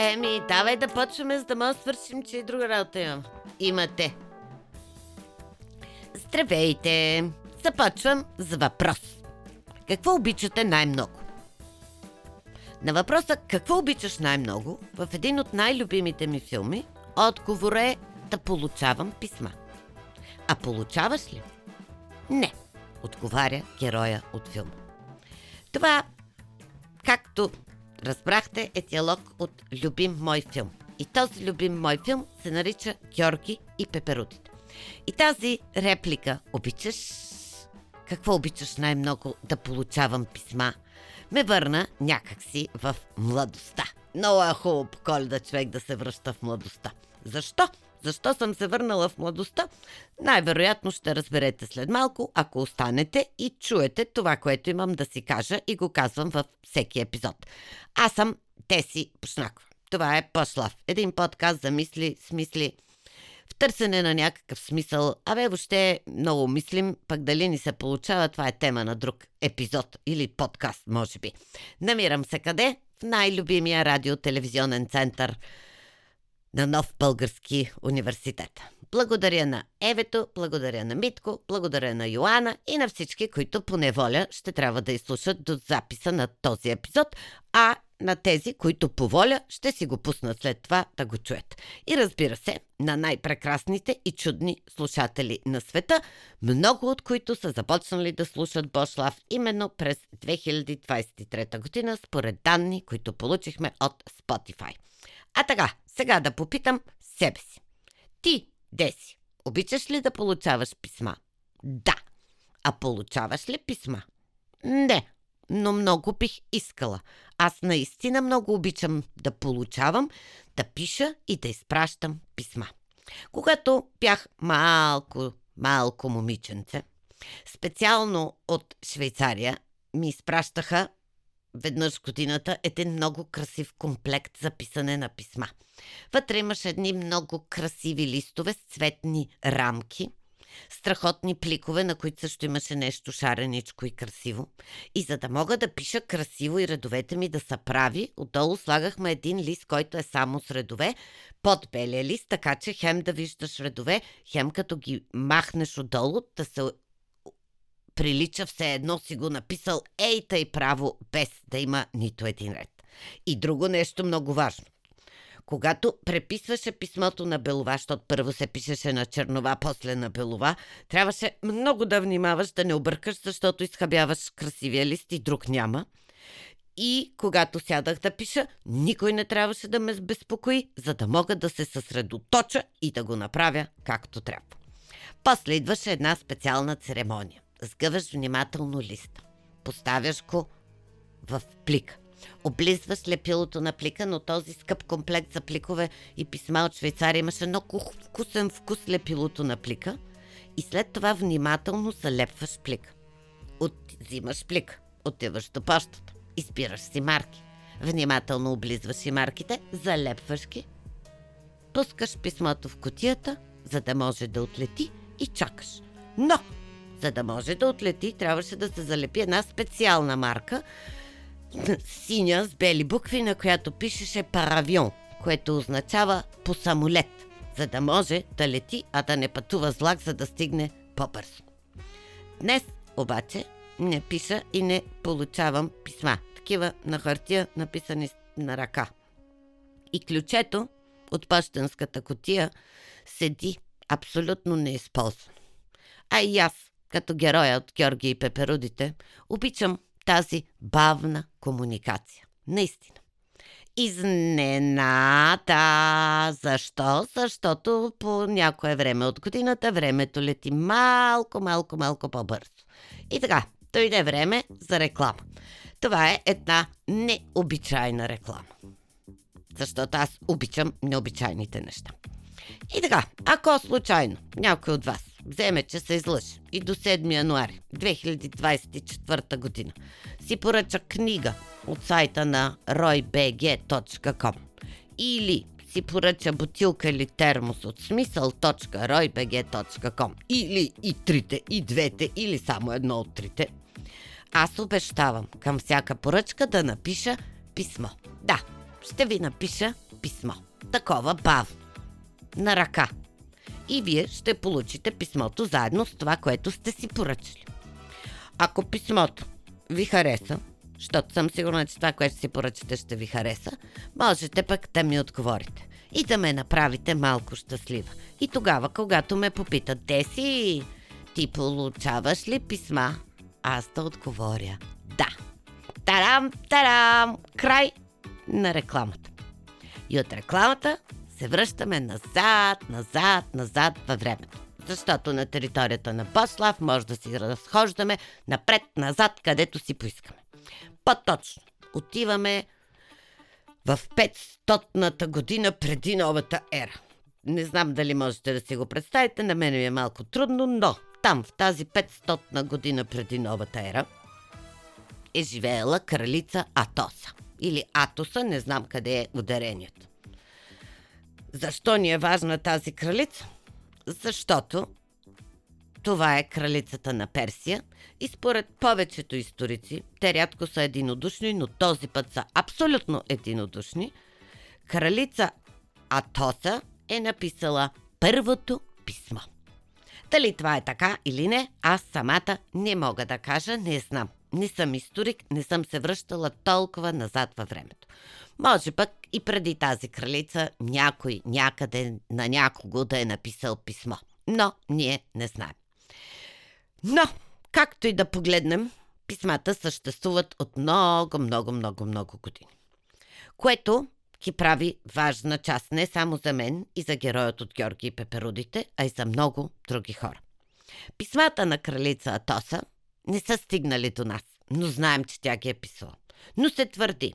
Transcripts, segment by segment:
Еми, давай да почваме, за да може да свършим, че и друга работа имам. Имате. Здравейте! Започвам с въпрос. Какво обичате най-много? На въпроса какво обичаш най-много, в един от най-любимите ми филми, отговор е да получавам писма. А получаваш ли? Не, отговаря героя от филма. Това, както разбрахте, е диалог от любим мой филм. И този любим мой филм се нарича Георги и пеперудите. И тази реплика обичаш какво обичаш най-много да получавам писма, ме върна някакси в младостта. Много е хубаво по коледа човек да се връща в младостта. Защо? Защо съм се върнала в младостта? Най-вероятно ще разберете след малко, ако останете и чуете това, което имам да си кажа и го казвам във всеки епизод. Аз съм Теси Пушнакова. Това е Пошлав. Един подкаст за мисли, смисли, в търсене на някакъв смисъл. Абе, въобще много мислим, пък дали ни се получава, това е тема на друг епизод или подкаст, може би. Намирам се къде? В най-любимия радио-телевизионен център на Нов Български университет. Благодаря на Евето, благодаря на Митко, благодаря на Йоана и на всички, които по неволя ще трябва да изслушат до записа на този епизод, а на тези, които по воля ще си го пуснат след това да го чуят. И разбира се, на най-прекрасните и чудни слушатели на света, много от които са започнали да слушат Бошлав именно през 2023 година, според данни, които получихме от Spotify. А така, сега да попитам себе си. Ти, Деси, обичаш ли да получаваш писма? Да. А получаваш ли писма? Не но много бих искала. Аз наистина много обичам да получавам, да пиша и да изпращам писма. Когато бях малко, малко момиченце, специално от Швейцария ми изпращаха веднъж годината един много красив комплект за писане на писма. Вътре имаше едни много красиви листове с цветни рамки – страхотни пликове, на които също имаше нещо шареничко и красиво. И за да мога да пиша красиво и редовете ми да са прави, отдолу слагахме един лист, който е само с редове, под белия лист, така че хем да виждаш редове, хем като ги махнеш отдолу, да се прилича все едно си го написал ей тъй право, без да има нито един ред. И друго нещо много важно. Когато преписваше писмото на Белова, защото първо се пишеше на чернова, после на Белова, трябваше много да внимаваш да не объркаш, защото изхабяваш красивия лист и друг няма. И когато сядах да пиша, никой не трябваше да ме безпокои, за да мога да се съсредоточа и да го направя както трябва. После идваше една специална церемония. Сгъваш внимателно листа. Поставяш го в плика. Облизваш лепилото на плика, но този скъп комплект за пликове и писма от Швейцария имаше много вкусен вкус лепилото на плика и след това внимателно залепваш плика. Отзимаш плик, отиваш до почтата, изпираш си марки. Внимателно облизваш и марките, залепваш ги, пускаш писмото в котията, за да може да отлети и чакаш. Но, за да може да отлети, трябваше да се залепи една специална марка, синя с бели букви, на която пишеше паравион, което означава по самолет, за да може да лети, а да не пътува с влак, за да стигне по-бързо. Днес обаче не пиша и не получавам писма. Такива на хартия, написани на ръка. И ключето от пощенската котия седи абсолютно неизползвано. А и аз, като героя от Георги и Пеперудите, обичам тази бавна комуникация. Наистина. Изненада! Защо? Защото по някое време от годината времето лети малко, малко, малко по-бързо. И така, дойде време за реклама. Това е една необичайна реклама. Защото аз обичам необичайните неща. И така, ако случайно някой от вас вземе, че се излъжи и до 7 януари 2024 година си поръча книга от сайта на roybg.com или си поръча бутилка или термос от смисъл.roybg.com или и трите, и двете, или само едно от трите, аз обещавам към всяка поръчка да напиша писмо. Да, ще ви напиша писмо. Такова бавно. На ръка. И вие ще получите писмото заедно с това, което сте си поръчали. Ако писмото ви хареса, защото съм сигурна, че това, което си поръчате, ще ви хареса, можете пък да ми отговорите и да ме направите малко щастлива. И тогава, когато ме попитат, си, ти получаваш ли писма? Аз да отговоря, да. Тарам, тарам, край на рекламата. И от рекламата се връщаме назад, назад, назад във времето. Защото на територията на Бослав може да си разхождаме напред, назад, където си поискаме. По-точно, отиваме в 500-та година преди новата ера. Не знам дали можете да си го представите, на мен ми е малко трудно, но там, в тази 500-на година преди новата ера, е живеела кралица Атоса. Или Атоса, не знам къде е ударението. Защо ни е важна тази кралица? Защото това е кралицата на Персия и според повечето историци, те рядко са единодушни, но този път са абсолютно единодушни, кралица Атоса е написала първото писмо. Дали това е така или не, аз самата не мога да кажа, не знам. Не съм историк, не съм се връщала толкова назад във времето. Може пък и преди тази кралица някой някъде на някого да е написал писмо. Но ние не знаем. Но, както и да погледнем, писмата съществуват от много, много, много, много години. Което ги прави важна част не само за мен и за героят от Георги и Пеперудите, а и за много други хора. Писмата на кралица Атоса не са стигнали до нас, но знаем, че тя ги е писала. Но се твърди,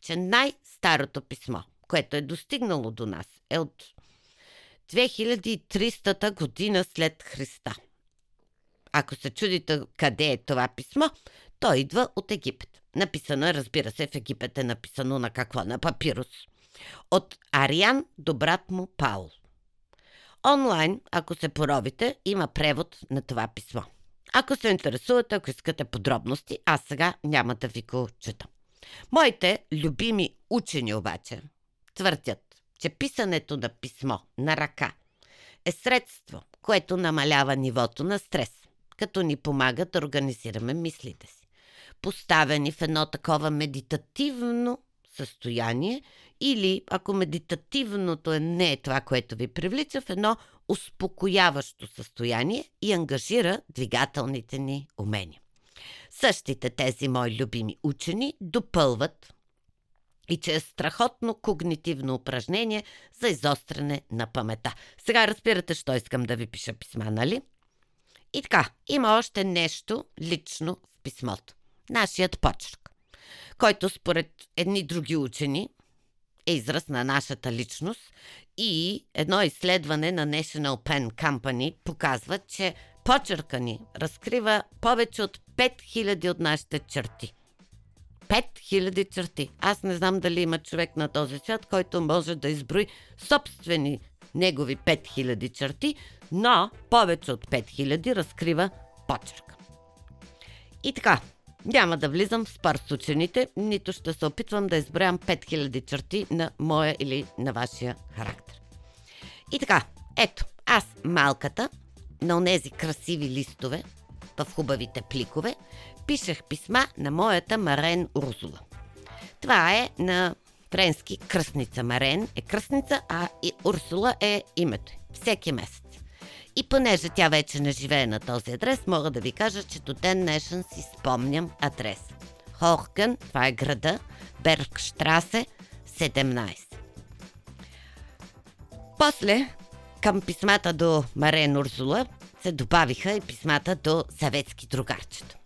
че най-старото писмо, което е достигнало до нас, е от 2300 година след Христа. Ако се чудите къде е това писмо, то идва от Египет. Написано е, разбира се, в Египет е написано на какво? На папирус. От Ариан до брат му Паул. Онлайн, ако се поровите, има превод на това писмо. Ако се интересувате, ако искате подробности, аз сега няма да ви го чета. Моите любими учени обаче твърдят, че писането на писмо на ръка е средство, което намалява нивото на стрес, като ни помага да организираме мислите си. Поставени в едно такова медитативно състояние или ако медитативното е не е това, което ви привлича, в едно успокояващо състояние и ангажира двигателните ни умения. Същите тези мои любими учени допълват и че е страхотно когнитивно упражнение за изостряне на памета. Сега разбирате, що искам да ви пиша писма, нали? И така, има още нещо лично в писмото. Нашият почерк, който според едни други учени е израз на нашата личност и едно изследване на National Pen Company показва, че почерка ни разкрива повече от 5000 от нашите черти. 5000 черти. Аз не знам дали има човек на този свят, който може да изброи собствени негови 5000 черти, но повече от 5000 разкрива почерка. И така, няма да влизам в спар с учените, нито ще се опитвам да изброям 5000 черти на моя или на вашия характер. И така, ето, аз малката, на онези красиви листове, в хубавите пликове, пишех писма на моята Марен Урзула. Това е на френски кръстница. Марен е кръстница, а и Урсула е името. Всеки месец. И понеже тя вече не живее на този адрес, мога да ви кажа, че до ден днешен си спомням адрес. Хохкен, това е града, Бергштрасе, 17. После, към писмата до Марен Урсула, се добавиха и писмата до съветски другарчета.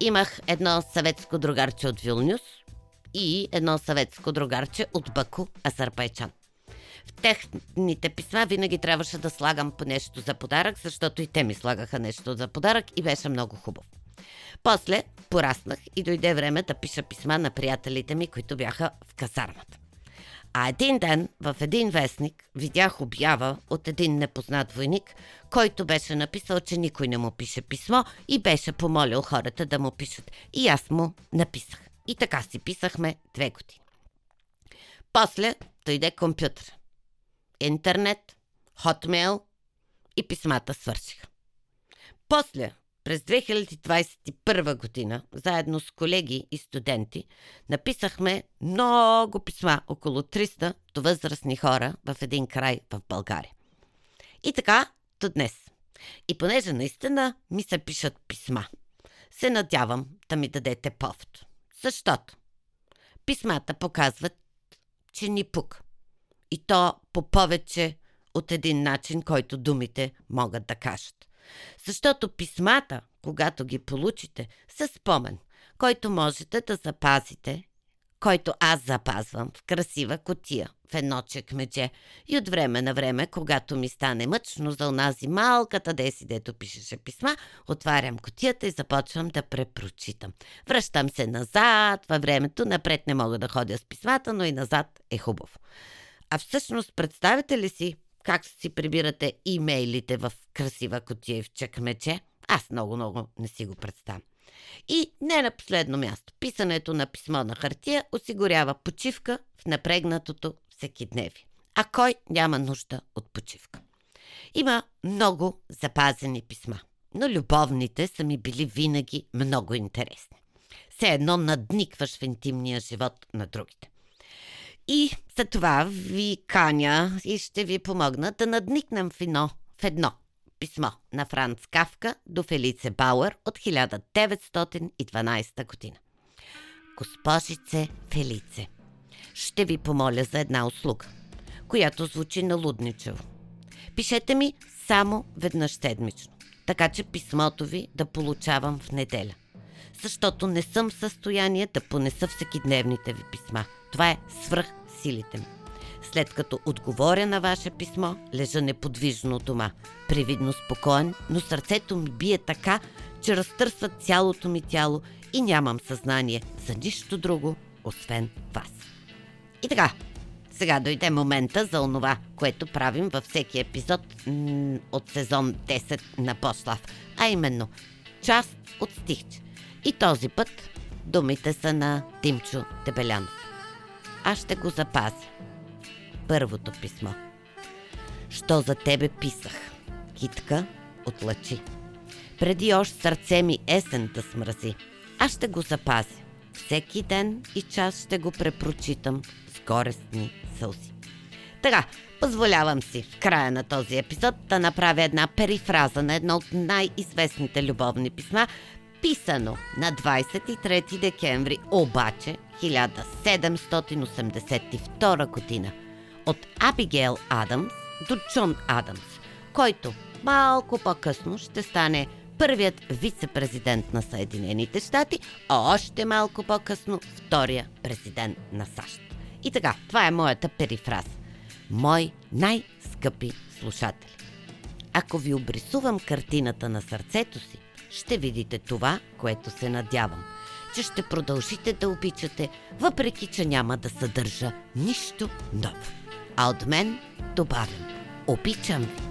Имах едно съветско другарче от Вилнюс и едно съветско другарче от Баку, Азербайджан. В техните писма винаги трябваше да слагам по нещо за подарък, защото и те ми слагаха нещо за подарък и беше много хубаво. После пораснах и дойде време да пиша писма на приятелите ми, които бяха в казармата. А един ден в един вестник видях обява от един непознат войник, който беше написал, че никой не му пише писмо и беше помолил хората да му пишат. И аз му написах. И така си писахме две години. После дойде компютър. Интернет, хотмейл и писмата свършиха. После, през 2021 година, заедно с колеги и студенти, написахме много писма, около 300 до възрастни хора в един край в България. И така до днес. И понеже наистина ми се пишат писма, се надявам да ми дадете повод. Защото писмата показват, че ни пук. И то по повече от един начин, който думите могат да кажат. Защото писмата, когато ги получите, са спомен, който можете да запазите който аз запазвам в красива котия, в едно чекмедже и от време на време, когато ми стане мъчно за онази малката деси, дето пишеше писма, отварям котията и започвам да препрочитам. Връщам се назад във времето, напред не мога да ходя с писмата, но и назад е хубаво. А всъщност представете ли си как си прибирате имейлите в красива котия и в чекмече? Аз много-много не си го представям. И не на последно място, писането на писмо на хартия осигурява почивка в напрегнатото всекидневие. А кой няма нужда от почивка? Има много запазени писма, но любовните са ми били винаги много интересни. Все едно надникваш в интимния живот на другите. И за това ви каня и ще ви помогна да надникнем в едно, в едно писмо на Франц Кавка до Фелице Бауер от 1912 година. Госпожице Фелице, ще ви помоля за една услуга, която звучи налудничево. Пишете ми само веднъж седмично, така че писмото ви да получавам в неделя. Защото не съм в състояние да понеса всекидневните ви писма. Това е свръх силите ми. След като отговоря на ваше писмо, лежа неподвижно от дома. Привидно спокоен, но сърцето ми бие така, че разтърсва цялото ми тяло и нямам съзнание за нищо друго, освен вас. И така, сега дойде момента за онова, което правим във всеки епизод от сезон 10 на Пошлав, а именно част от стихче. И този път думите са на Тимчо Дебелянов. Аз ще го запазя първото писмо. Що за тебе писах? Китка от лъчи. Преди още сърце ми есен да смрази. Аз ще го запазя. Всеки ден и час ще го препрочитам с горестни сълзи. Така, позволявам си в края на този епизод да направя една перифраза на едно от най-известните любовни писма, писано на 23 декември, обаче 1782 година – от Абигейл Адамс до Джон Адамс, който малко по-късно ще стане първият вице-президент на Съединените щати, а още малко по-късно втория президент на САЩ. И така, това е моята перифраз. Мой най-скъпи слушатели. Ако ви обрисувам картината на сърцето си, ще видите това, което се надявам, че ще продължите да обичате, въпреки че няма да съдържа нищо ново. А от мен добавям. Обичам ви.